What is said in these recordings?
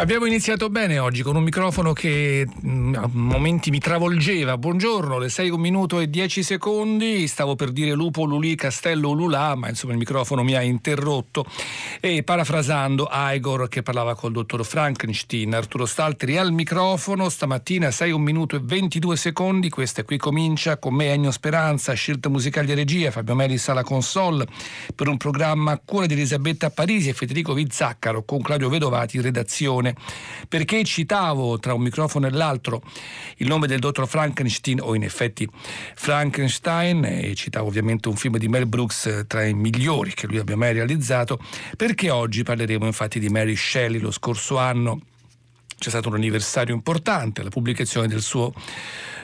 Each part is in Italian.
Abbiamo iniziato bene oggi con un microfono che mm, a momenti mi travolgeva. Buongiorno, le 6 un minuto e 10 secondi. Stavo per dire lupo, lulì, castello, lulà, ma insomma il microfono mi ha interrotto. E parafrasando Igor che parlava col dottor Frankenstein, Arturo Staltri al microfono. Stamattina 6 un minuto e 22 secondi. Questa qui comincia con me Ennio Speranza, scelta musicale e regia, Fabio Melis alla console per un programma a cura di Elisabetta Parisi e Federico Vizzaccaro con Claudio Vedovati in redazione trasmissione. Perché citavo tra un microfono e l'altro il nome del dottor Frankenstein, o in effetti Frankenstein, e citavo ovviamente un film di Mel Brooks eh, tra i migliori che lui abbia mai realizzato, perché oggi parleremo infatti di Mary Shelley lo scorso anno c'è stato un anniversario importante, la pubblicazione del suo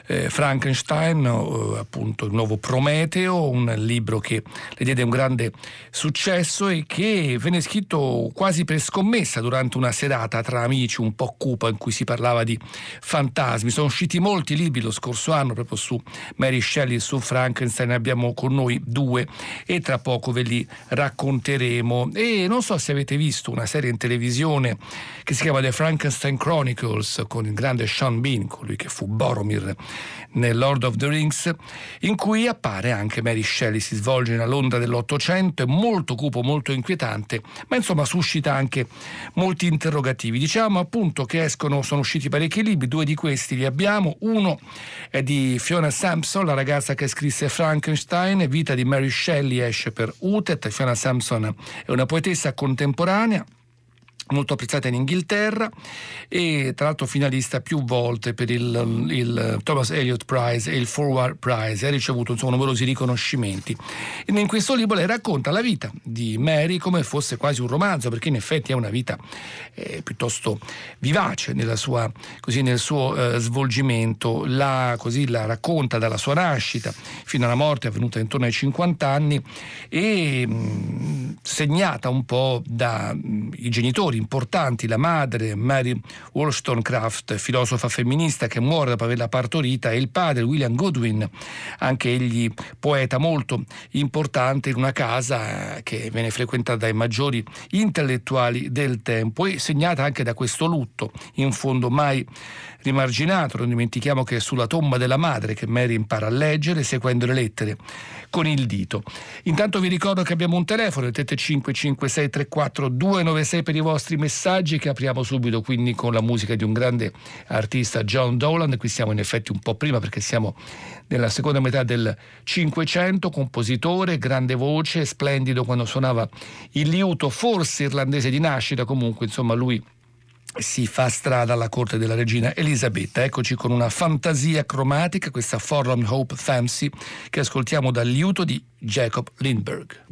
eh, Frankenstein, eh, appunto il nuovo Prometeo, un libro che le diede un grande successo e che venne scritto quasi per scommessa durante una serata tra amici un po' cupa in cui si parlava di fantasmi. Sono usciti molti libri lo scorso anno proprio su Mary Shelley e su Frankenstein, ne abbiamo con noi due e tra poco ve li racconteremo. E non so se avete visto una serie in televisione che si chiama The Frankenstein Chronicles con il grande Sean Bean, colui che fu Boromir nel Lord of the Rings, in cui appare anche Mary Shelley, si svolge nella Londra dell'Ottocento, è molto cupo, molto inquietante, ma insomma suscita anche molti interrogativi. Diciamo appunto che escono, sono usciti parecchi libri, due di questi li abbiamo, uno è di Fiona Sampson, la ragazza che scrisse Frankenstein, Vita di Mary Shelley esce per Utet, Fiona Sampson è una poetessa contemporanea, molto apprezzata in Inghilterra e tra l'altro finalista più volte per il, il Thomas Elliott Prize e il Forward Prize. Ha ricevuto insomma, numerosi riconoscimenti. E in questo libro lei racconta la vita di Mary come fosse quasi un romanzo perché in effetti è una vita eh, piuttosto vivace sua, così, nel suo eh, svolgimento. La, così, la racconta dalla sua nascita fino alla morte avvenuta intorno ai 50 anni e mh, segnata un po' dai genitori importanti, la madre Mary Wollstonecraft, filosofa femminista che muore dopo averla partorita, e il padre William Godwin, anche egli poeta molto importante in una casa che viene frequentata dai maggiori intellettuali del tempo e segnata anche da questo lutto, in fondo mai rimarginato. Non dimentichiamo che è sulla tomba della madre che Mary impara a leggere seguendo le lettere con il dito. Intanto vi ricordo che abbiamo un telefono, il 35 5634 296 per i vostri messaggi che apriamo subito quindi con la musica di un grande artista John Dolan. Qui siamo in effetti un po' prima perché siamo nella seconda metà del Cinquecento, compositore, grande voce, splendido quando suonava il liuto, forse irlandese di nascita, comunque insomma lui si fa strada alla corte della regina Elisabetta. Eccoci con una fantasia cromatica, questa Forlorn Hope Fancy, che ascoltiamo dal liuto di Jacob Lindbergh.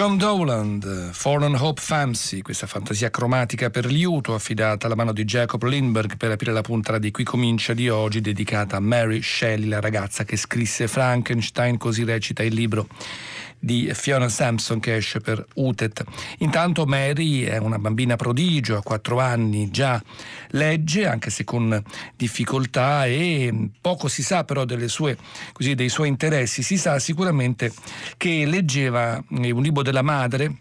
John Dowland, Foreign Hope Fancy, questa fantasia cromatica per liuto affidata alla mano di Jacob Lindbergh per aprire la puntata di Qui comincia di oggi, dedicata a Mary Shelley, la ragazza che scrisse Frankenstein, così recita il libro di Fiona Sampson che esce per UTET. Intanto Mary è una bambina prodigio, a quattro anni già legge, anche se con difficoltà e poco si sa però sue, così, dei suoi interessi. Si sa sicuramente che leggeva un libro della madre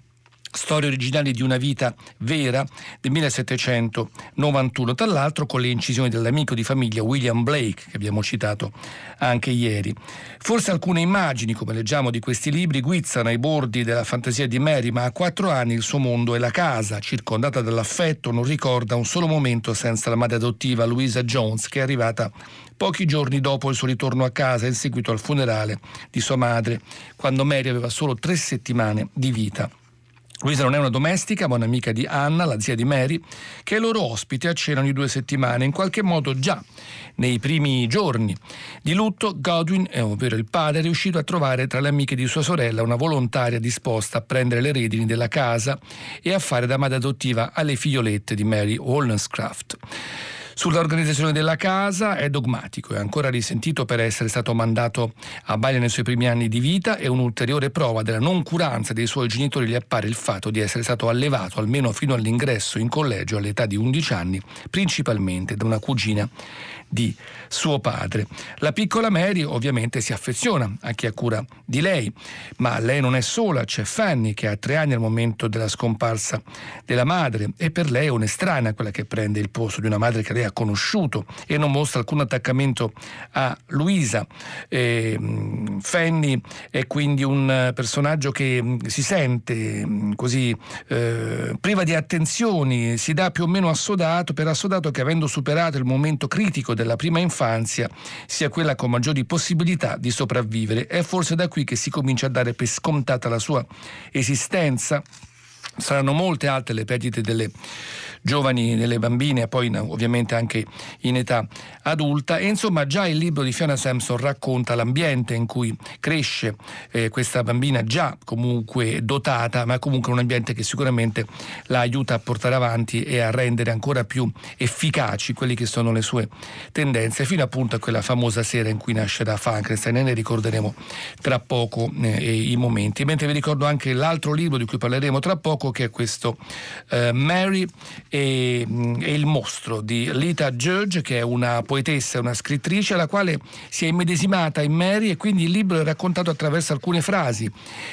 Storie originali di una vita vera del 1791, tra l'altro con le incisioni dell'amico di famiglia William Blake, che abbiamo citato anche ieri. Forse alcune immagini, come leggiamo di questi libri, guizzano ai bordi della fantasia di Mary, ma a quattro anni il suo mondo è la casa, circondata dall'affetto, non ricorda un solo momento senza la madre adottiva Louisa Jones, che è arrivata pochi giorni dopo il suo ritorno a casa in seguito al funerale di sua madre, quando Mary aveva solo tre settimane di vita. Luisa non è una domestica, ma un'amica di Anna, la zia di Mary, che è loro ospite a cena ogni due settimane. In qualche modo già nei primi giorni di lutto, Godwin, ovvero il padre, è riuscito a trovare tra le amiche di sua sorella una volontaria disposta a prendere le redini della casa e a fare da madre adottiva alle figliolette di Mary Wollstonecraft. Sull'organizzazione della casa è dogmatico, è ancora risentito per essere stato mandato a Bali nei suoi primi anni di vita e un'ulteriore prova della noncuranza dei suoi genitori gli appare il fatto di essere stato allevato almeno fino all'ingresso in collegio all'età di 11 anni, principalmente da una cugina di suo padre. La piccola Mary ovviamente si affeziona a chi ha cura di lei, ma lei non è sola, c'è Fanny che ha tre anni al momento della scomparsa della madre e per lei è un'estranea quella che prende il posto di una madre che lei ha conosciuto e non mostra alcun attaccamento a Luisa. Eh, Fanny è quindi un personaggio che mm, si sente mm, così eh, priva di attenzioni, si dà più o meno assodato per assodato che avendo superato il momento critico della prima infanzia sia quella con maggiori possibilità di sopravvivere. È forse da qui che si comincia a dare per scontata la sua esistenza. Saranno molte altre le perdite delle giovani, nelle bambine e poi ovviamente anche in età adulta. E insomma già il libro di Fiona Sampson racconta l'ambiente in cui cresce eh, questa bambina già comunque dotata ma comunque un ambiente che sicuramente la aiuta a portare avanti e a rendere ancora più efficaci quelli che sono le sue tendenze fino appunto a quella famosa sera in cui nascerà Frankenstein. E ne ricorderemo tra poco eh, i momenti. Mentre vi ricordo anche l'altro libro di cui parleremo tra poco che è questo eh, Mary e, mm, e, il mostro di Lita George, che è una poetessa, una scrittrice, la quale si è immedesimata in Mary e quindi il libro è raccontato attraverso alcune frasi,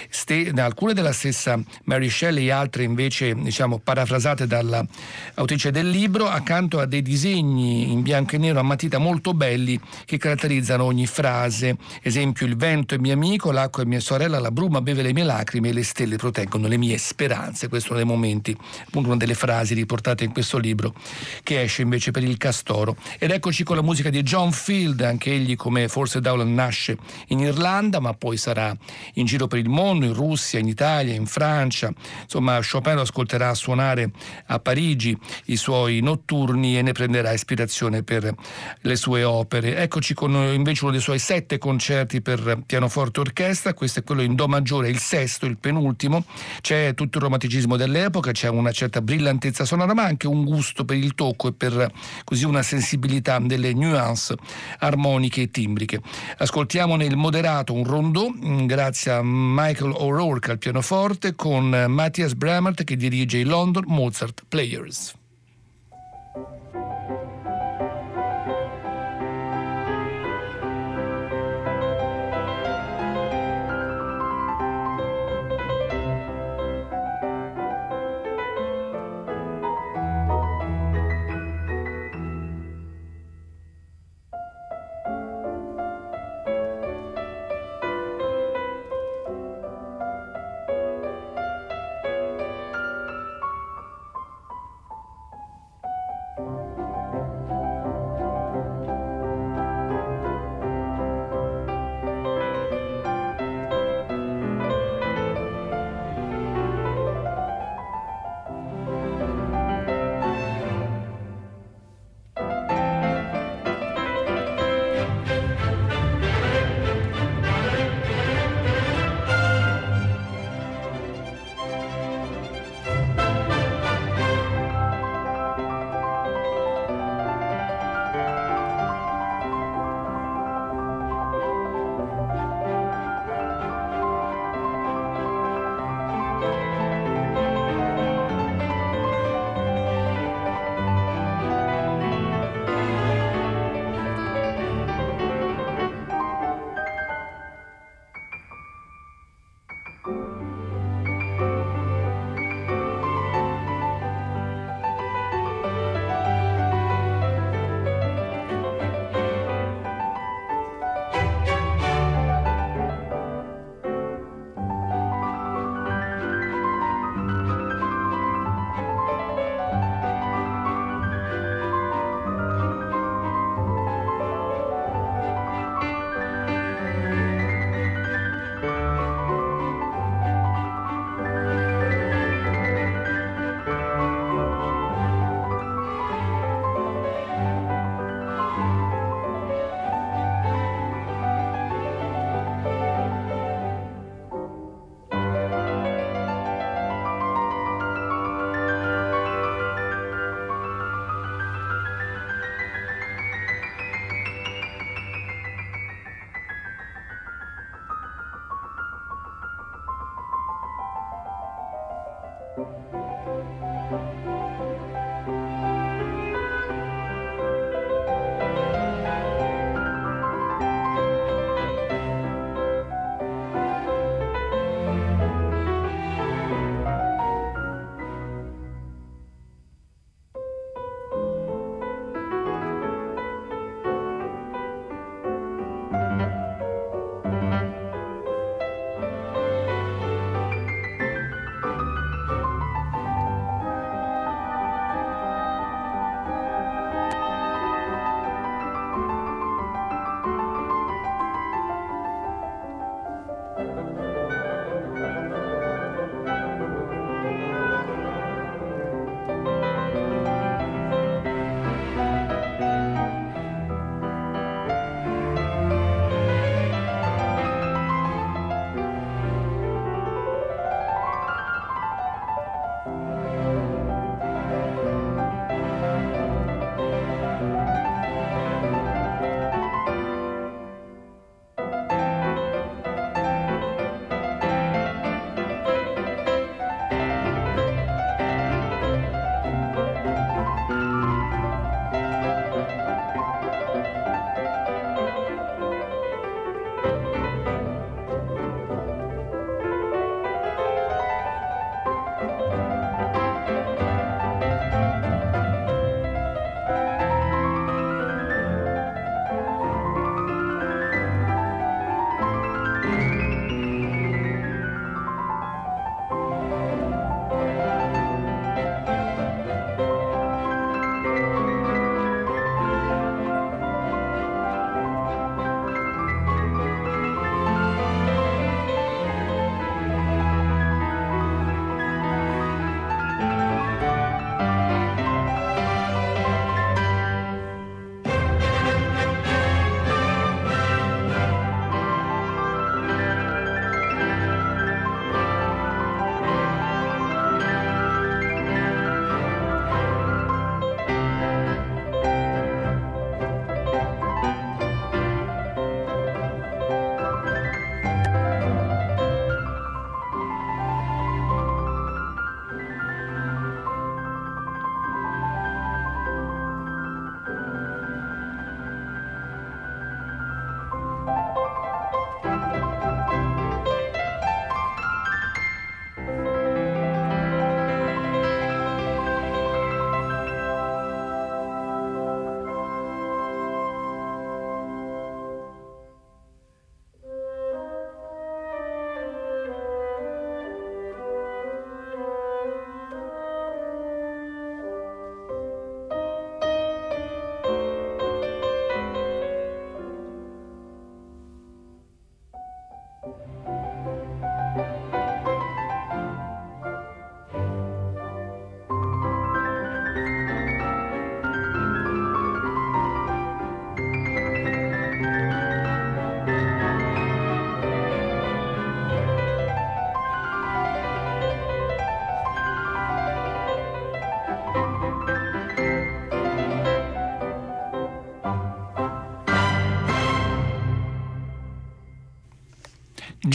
ste, alcune della stessa Mary Shelley, altre invece diciamo, parafrasate dall'autrice del libro, accanto a dei disegni in bianco e nero a matita molto belli che caratterizzano ogni frase. Esempio, il vento è mio amico, l'acqua è mia sorella, la bruma beve le mie lacrime e le stelle proteggono le mie speranze. Questo è uno dei momenti, appunto una delle frasi riportate portate in questo libro che esce invece per il Castoro. Ed eccoci con la musica di John Field, anche egli come forse Dowland nasce in Irlanda ma poi sarà in giro per il mondo, in Russia, in Italia, in Francia. Insomma Chopin lo ascolterà suonare a Parigi i suoi notturni e ne prenderà ispirazione per le sue opere. Eccoci con invece uno dei suoi sette concerti per pianoforte e orchestra, questo è quello in Do maggiore, il sesto, il penultimo. C'è tutto il romanticismo dell'epoca, c'è una certa brillantezza sonora ma anche un gusto per il tocco e per così una sensibilità delle nuance armoniche e timbriche. Ascoltiamone il moderato, un rondò, mm, grazie a Michael O'Rourke al pianoforte con Matthias Bramert che dirige i London Mozart Players.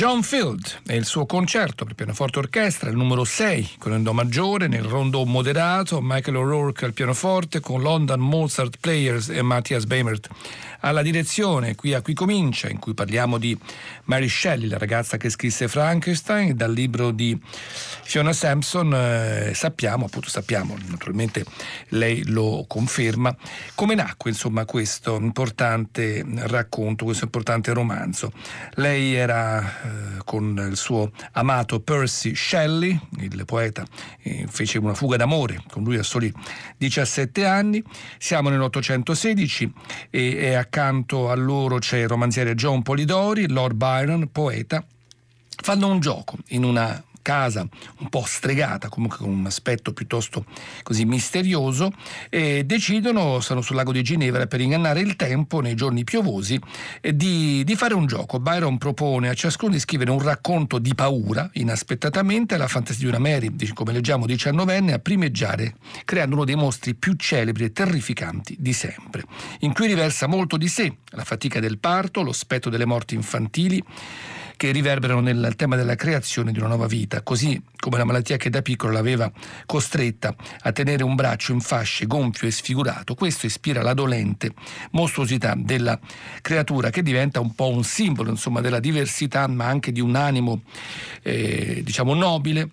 John Field e il suo concerto per pianoforte orchestra, il numero 6 con il Do maggiore nel rondo moderato, Michael O'Rourke al pianoforte con London Mozart Players e Matthias Beimert alla direzione, qui a Qui Comincia, in cui parliamo di Mary Shelley, la ragazza che scrisse Frankenstein, dal libro di Fiona Sampson, eh, sappiamo, appunto sappiamo, naturalmente lei lo conferma, come nacque insomma questo importante racconto, questo importante romanzo. Lei era eh, con il suo amato Percy Shelley, il poeta, eh, fece una fuga d'amore con lui a soli 17 anni, siamo nell'816 e è a accanto a loro c'è il romanziere John Polidori, Lord Byron, poeta. Fanno un gioco in una casa un po' stregata, comunque con un aspetto piuttosto così misterioso, e decidono, sono sul lago di Ginevra per ingannare il tempo nei giorni piovosi, di, di fare un gioco. Byron propone a ciascuno di scrivere un racconto di paura, inaspettatamente, la fantasia di una Mary, come leggiamo, diciannovenne, a primeggiare, creando uno dei mostri più celebri e terrificanti di sempre, in cui riversa molto di sé, la fatica del parto, lo spettro delle morti infantili, che riverberano nel tema della creazione di una nuova vita, così come la malattia che da piccolo l'aveva costretta a tenere un braccio in fasce, gonfio e sfigurato. Questo ispira la dolente mostruosità della creatura che diventa un po' un simbolo insomma, della diversità, ma anche di un animo eh, diciamo nobile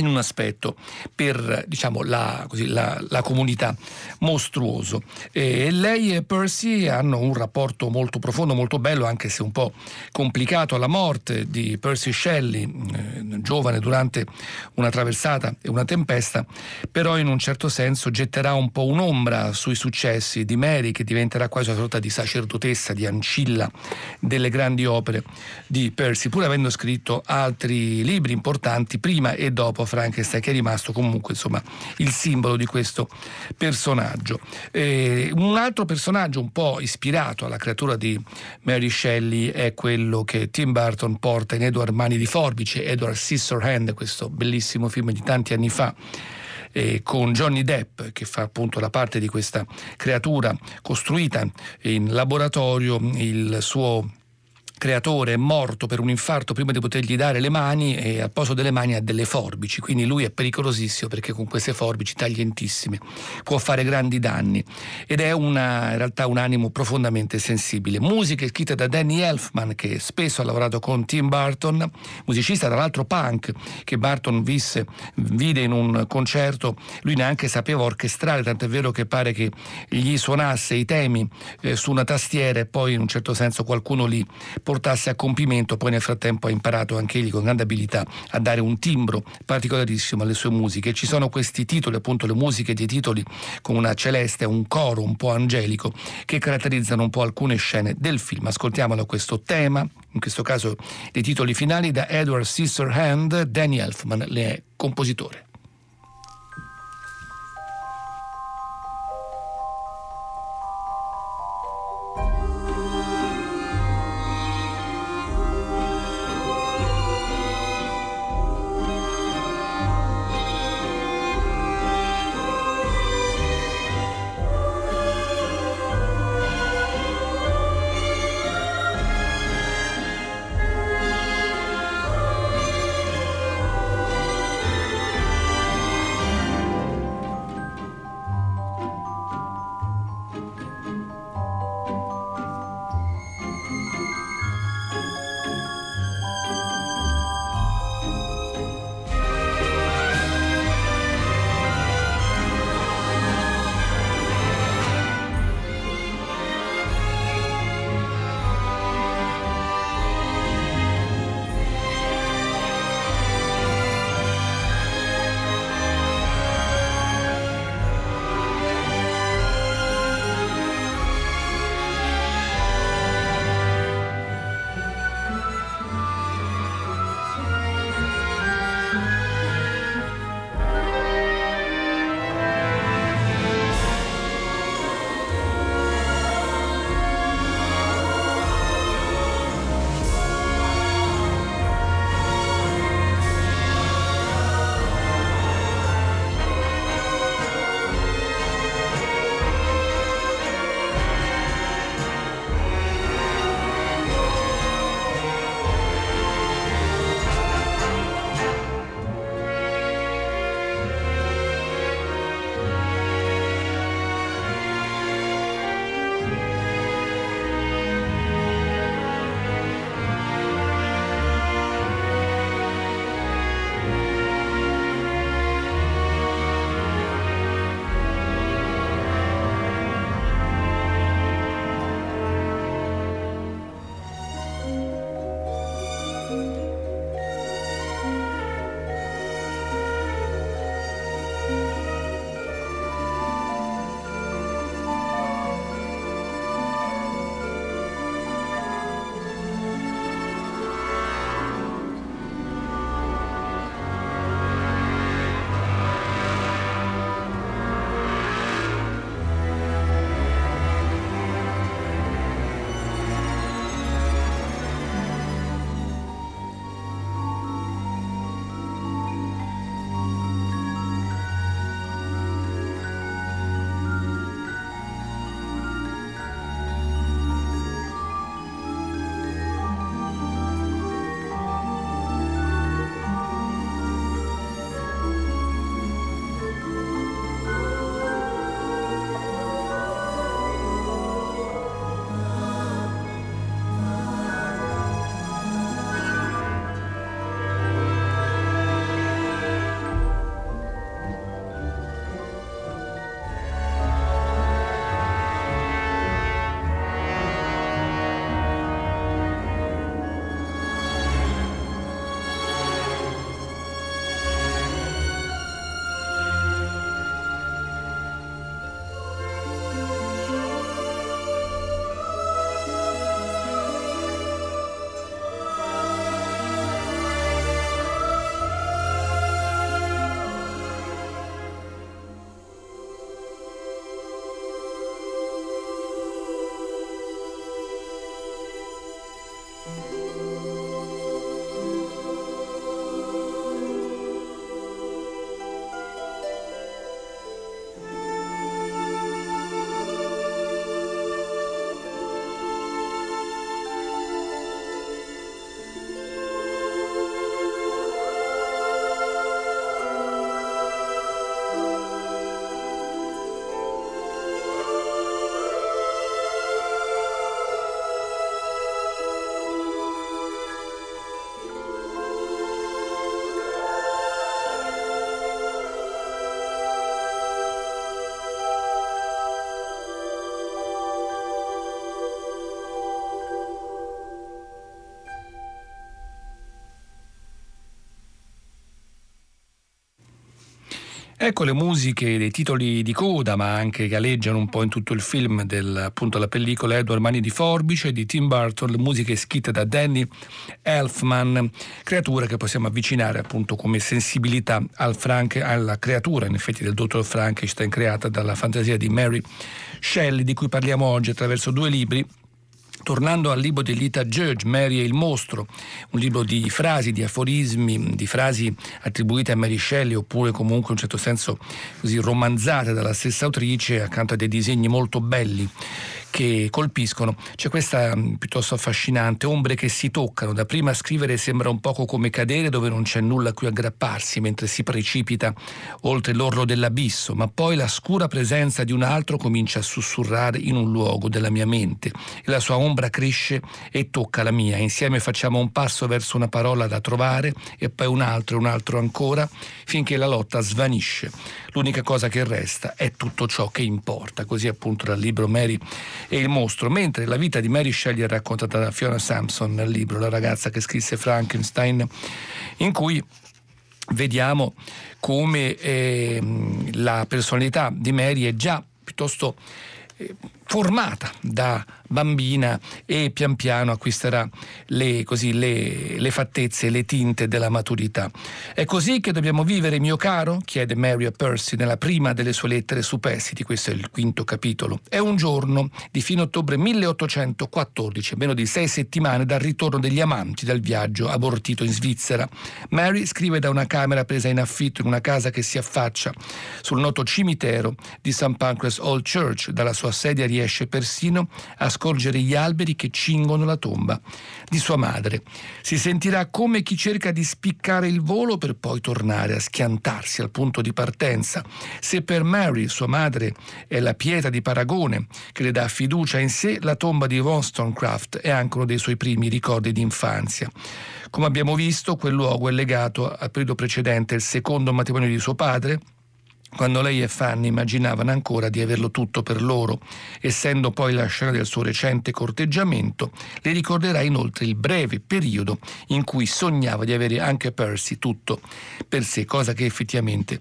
in un aspetto per diciamo, la, così, la, la, comunità mostruoso. E lei e Percy hanno un rapporto molto profondo, molto bello, anche se un po' complicato. La morte di Percy Shelley, eh, giovane durante una traversata e una tempesta, però in un certo senso getterà un po' un'ombra sui successi di Mary, che diventerà quasi una sorta di sacerdotessa, di ancilla delle grandi opere di Percy, pur avendo scritto altri libri importanti prima e dopo Frankenstein che è rimasto comunque insomma il simbolo di questo personaggio. Eh, un altro personaggio un po' ispirato alla creatura di Mary Shelley è quello che Tim Burton porta in Edward Mani di Forbice, Edward Scissorhand, questo bellissimo film di tanti anni fa. Eh, con Johnny Depp che fa appunto la parte di questa creatura costruita in laboratorio, il suo creatore è morto per un infarto prima di potergli dare le mani e al posto delle mani ha delle forbici, quindi lui è pericolosissimo perché con queste forbici taglientissime può fare grandi danni ed è una, in realtà un animo profondamente sensibile. Musiche scritte da Danny Elfman che spesso ha lavorato con Tim Burton, musicista tra l'altro punk che Burton visse, vide in un concerto, lui neanche sapeva orchestrare, tanto è vero che pare che gli suonasse i temi eh, su una tastiera e poi in un certo senso qualcuno li portasse a compimento, poi nel frattempo ha imparato anche egli con grande abilità a dare un timbro particolarissimo alle sue musiche. Ci sono questi titoli, appunto le musiche di titoli con una celeste, un coro un po' angelico che caratterizzano un po' alcune scene del film. Ascoltiamolo questo tema, in questo caso dei titoli finali da Edward Scissorhand, Danny Elfman, le è compositore. Ecco le musiche dei titoli di coda, ma anche che aleggiano un po' in tutto il film della appunto la pellicola Edward Mani di Forbice di Tim Burton, musiche scritte da Danny Elfman, creatura che possiamo avvicinare appunto come sensibilità al Frank, alla creatura in effetti del dottor Frankenstein creata dalla fantasia di Mary Shelley, di cui parliamo oggi attraverso due libri Tornando al libro di Lita Judge, Mary e il mostro, un libro di frasi, di aforismi, di frasi attribuite a Mary Shelley oppure comunque in un certo senso così romanzate dalla stessa autrice accanto a dei disegni molto belli che colpiscono. C'è questa mm, piuttosto affascinante, ombre che si toccano. Da prima scrivere sembra un poco come cadere dove non c'è nulla a cui aggrapparsi, mentre si precipita oltre l'orlo dell'abisso, ma poi la scura presenza di un altro comincia a sussurrare in un luogo della mia mente e la sua ombra cresce e tocca la mia. Insieme facciamo un passo verso una parola da trovare e poi un altro e un altro ancora, finché la lotta svanisce. L'unica cosa che resta è tutto ciò che importa. Così appunto dal libro Mary e il mostro, mentre la vita di Mary Shelley è raccontata da Fiona Sampson nel libro La ragazza che scrisse Frankenstein, in cui vediamo come eh, la personalità di Mary è già piuttosto eh, formata da bambina e pian piano acquisterà le, così, le, le fattezze, le tinte della maturità. È così che dobbiamo vivere, mio caro? chiede Mary a Percy nella prima delle sue lettere superstiti, questo è il quinto capitolo. È un giorno di fine ottobre 1814, meno di sei settimane dal ritorno degli amanti dal viaggio abortito in Svizzera. Mary scrive da una camera presa in affitto in una casa che si affaccia sul noto cimitero di St. Pancras Old Church. Dalla sua sedia riesce persino a scorgere gli alberi che cingono la tomba di sua madre. Si sentirà come chi cerca di spiccare il volo per poi tornare a schiantarsi al punto di partenza. Se per Mary, sua madre, è la pietra di paragone che le dà fiducia in sé, la tomba di Wollstonecraft è anche uno dei suoi primi ricordi di infanzia. Come abbiamo visto, quel luogo è legato al periodo precedente, il secondo matrimonio di suo padre, quando lei e Fanny immaginavano ancora di averlo tutto per loro, essendo poi la scena del suo recente corteggiamento, le ricorderà inoltre il breve periodo in cui sognava di avere anche Percy tutto per sé, cosa che effettivamente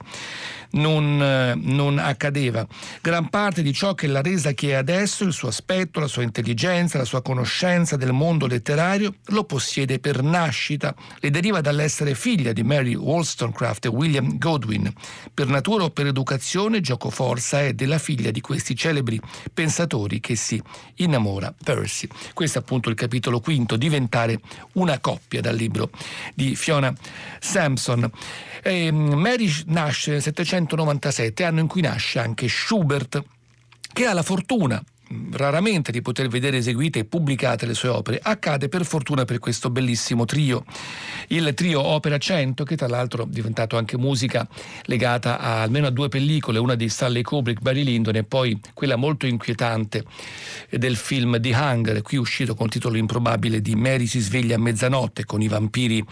non, eh, non accadeva. Gran parte di ciò che l'ha resa chi è adesso, il suo aspetto, la sua intelligenza, la sua conoscenza del mondo letterario, lo possiede per nascita, le deriva dall'essere figlia di Mary Wollstonecraft e William Godwin. Per natura o per educazione, gioco forza è della figlia di questi celebri pensatori che si innamora Percy. Questo è appunto il capitolo quinto, diventare una coppia dal libro di Fiona Sampson. Eh, Mary nasce nel 797, anno in cui nasce anche Schubert, che ha la fortuna raramente di poter vedere eseguite e pubblicate le sue opere, accade per fortuna per questo bellissimo trio. Il trio Opera 100, che tra l'altro è diventato anche musica legata a almeno a due pellicole, una di Stanley Kubrick, Barry Lyndon e poi quella molto inquietante del film The Hunger, qui uscito con titolo improbabile di Mary si sveglia a mezzanotte con i vampiri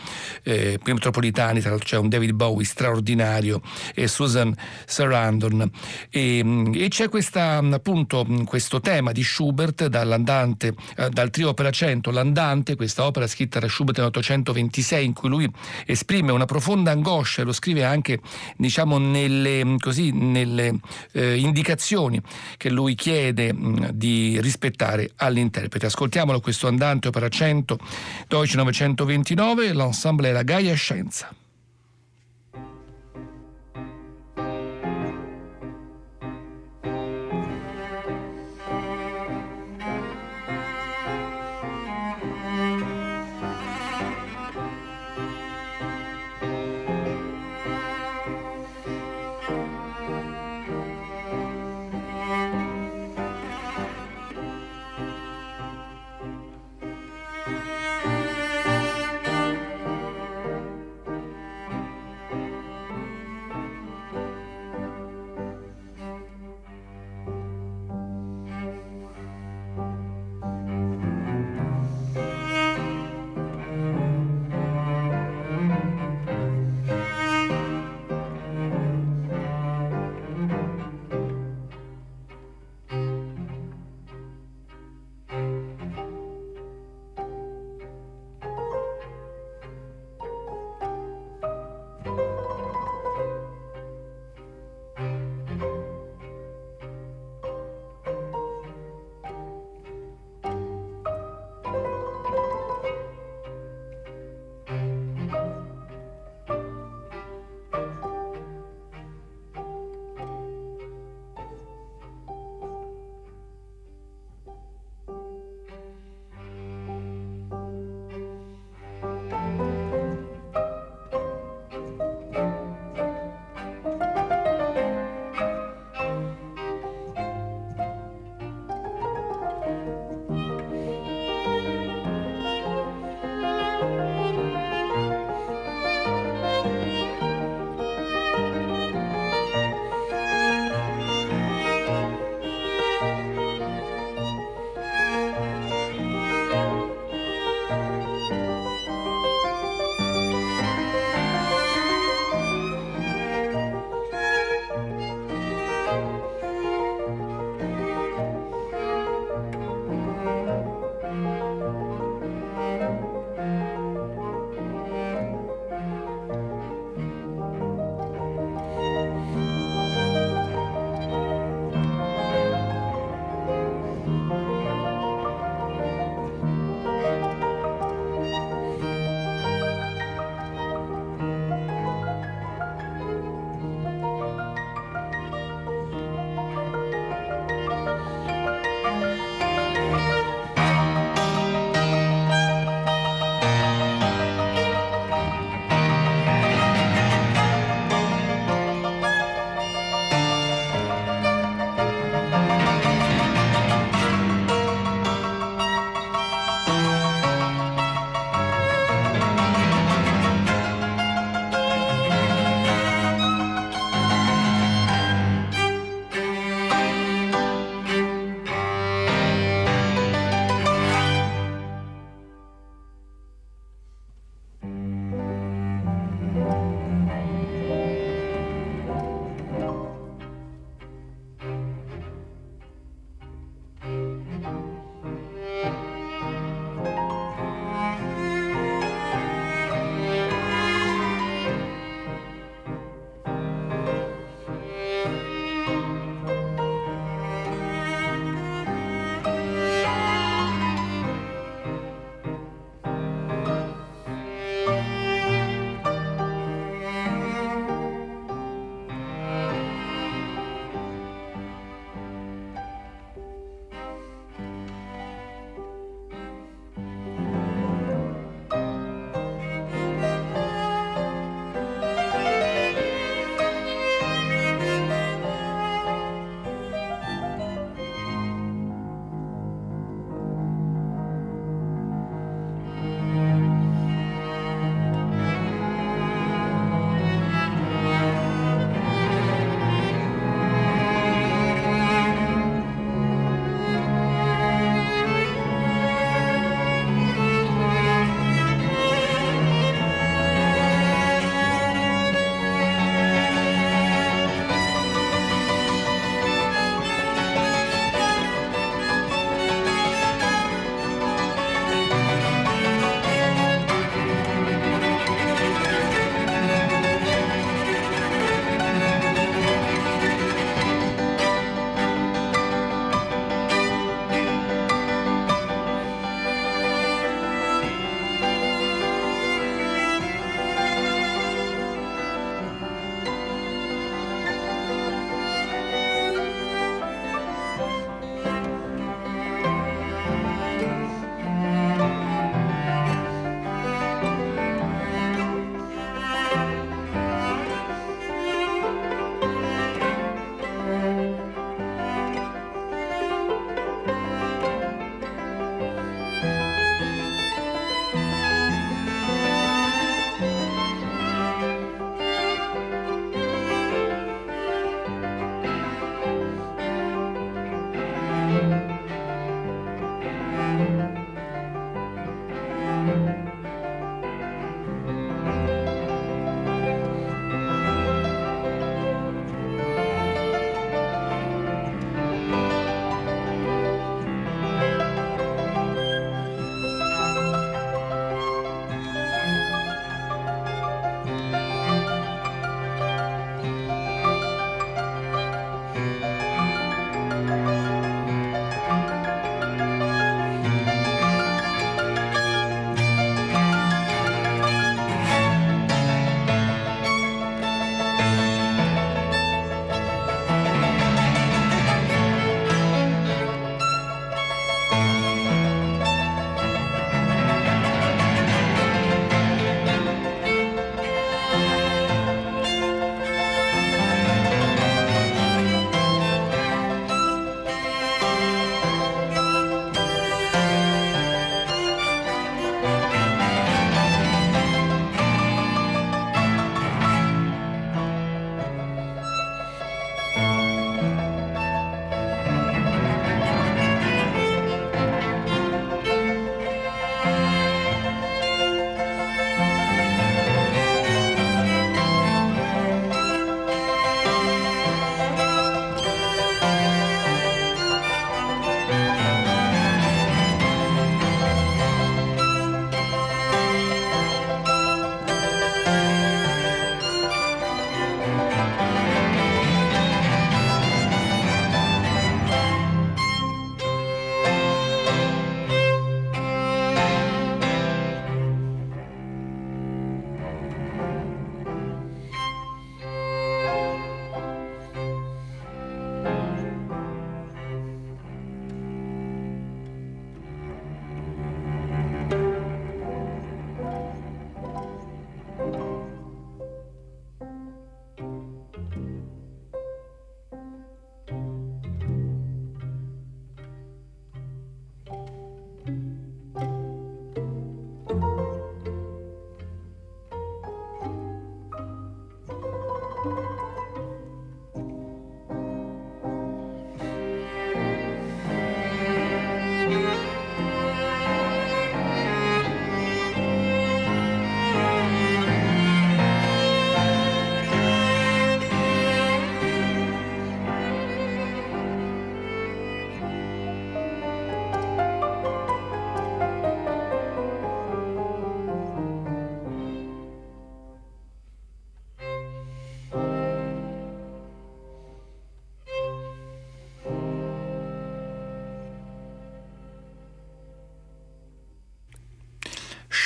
eh, metropolitani, tra l'altro c'è un David Bowie straordinario e Susan Sarandon e, e c'è questa, appunto questo tema di Schubert dall'andante, eh, dal trio opera 100, l'andante, questa opera scritta da Schubert nel 826 in cui lui esprime una profonda angoscia e lo scrive anche diciamo nelle, così, nelle eh, indicazioni che lui chiede mh, di rispettare all'interprete. Ascoltiamolo questo andante opera 100 Deutsche 929, l'ensemble è la Gaia Scienza.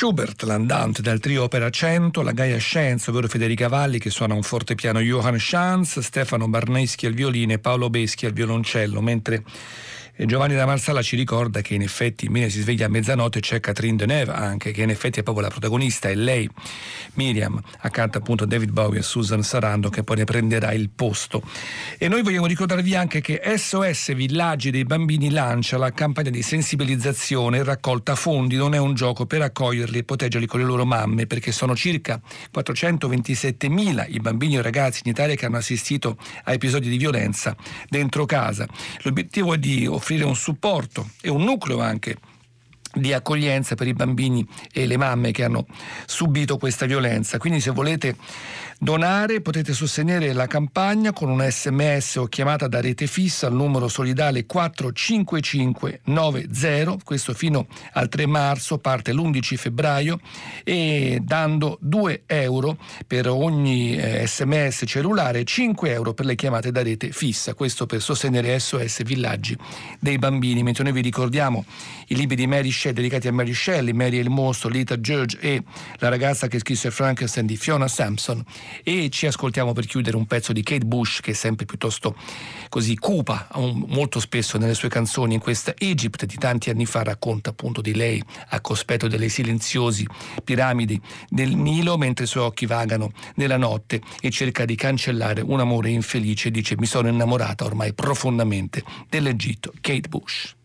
Schubert, l'andante del trio Opera 100, la Gaia Scienza, ovvero Federica Valli che suona un fortepiano Johann Schanz, Stefano Barneschi al violino e Paolo Beschi al violoncello, mentre e Giovanni da Marsala ci ricorda che in effetti Miriam si sveglia a mezzanotte c'è Catherine Deneuve anche, che in effetti è proprio la protagonista, è lei, Miriam, accanto appunto a David Bowie e Susan Sarando che poi ne prenderà il posto. E noi vogliamo ricordarvi anche che SOS Villaggi dei Bambini lancia la campagna di sensibilizzazione e raccolta fondi, non è un gioco per accoglierli e proteggerli con le loro mamme, perché sono circa 427.000 i bambini e ragazzi in Italia che hanno assistito a episodi di violenza dentro casa. L'obiettivo è di offrire offrire un supporto e un nucleo anche di accoglienza per i bambini e le mamme che hanno subito questa violenza. Quindi se volete donare potete sostenere la campagna con un sms o chiamata da rete fissa al numero solidale 45590, questo fino al 3 marzo, parte l'11 febbraio e dando 2 euro per ogni eh, sms cellulare, 5 euro per le chiamate da rete fissa, questo per sostenere SOS Villaggi dei bambini, mentre noi vi ricordiamo i libri di Mary Shelley dedicati a Mary Shelley, Mary e il mostro, Lita George e la ragazza che scrisse Frankenstein di Fiona Sampson e ci ascoltiamo per chiudere un pezzo di Kate Bush che è sempre piuttosto così cupa, molto spesso nelle sue canzoni in questa Egypt di tanti anni fa racconta appunto di lei a cospetto delle silenziosi piramidi del Nilo mentre i suoi occhi vagano nella notte e cerca di cancellare un amore infelice dice mi sono innamorata ormai profondamente dell'Egitto. Kate Bush.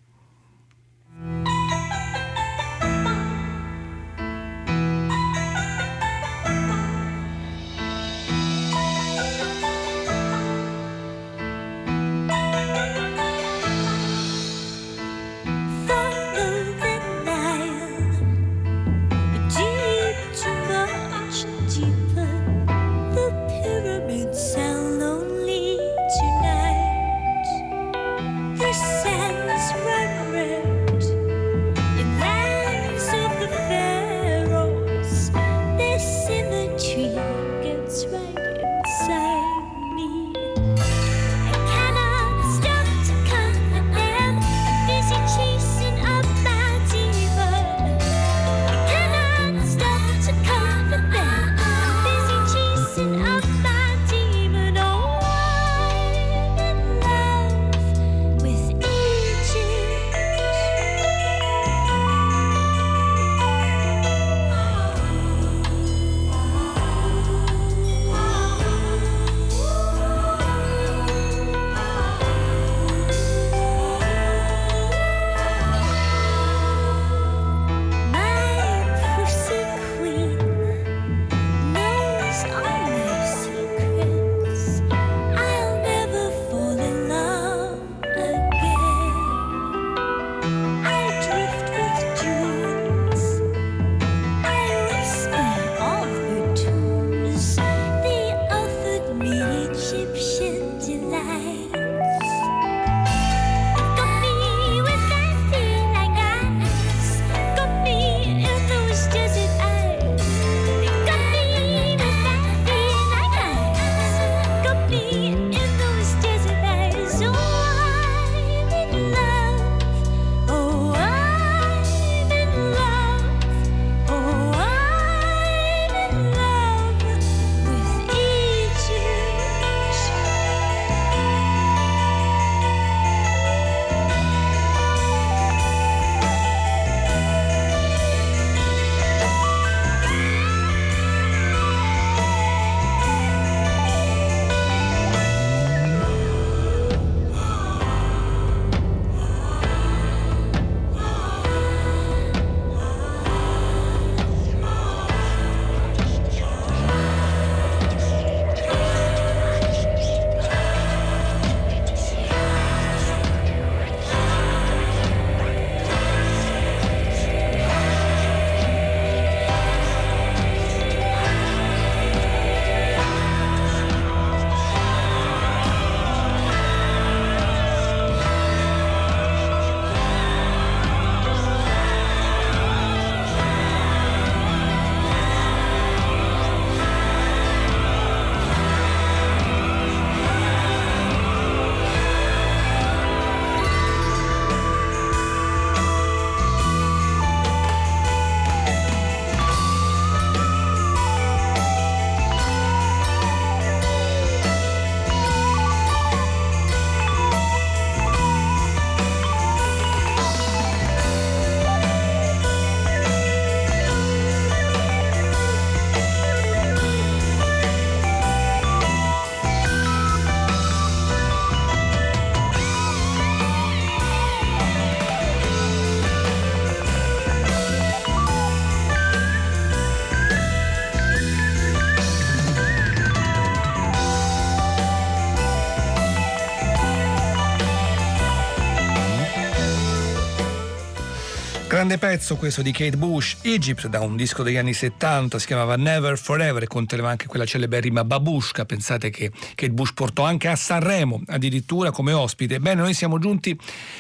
Grande pezzo questo di Kate Bush, Egypt, da un disco degli anni 70, si chiamava Never Forever e conteneva anche quella celeberrima Babushka. Pensate che Kate Bush portò anche a Sanremo, addirittura come ospite. Bene, noi siamo giunti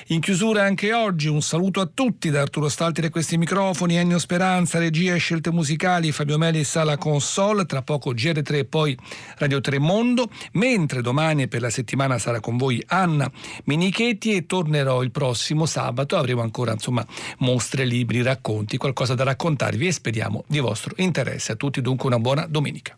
in chiusura anche oggi. Un saluto a tutti da Arturo Stalti da questi microfoni, Ennio Speranza, regia e scelte musicali, Fabio Meli Sala Console, tra poco GR3 e poi Radio 3 Mondo, mentre domani per la settimana sarà con voi Anna Minichetti e tornerò il prossimo sabato. Avremo ancora insomma mostre, libri, racconti, qualcosa da raccontarvi e speriamo di vostro interesse. A tutti dunque una buona domenica.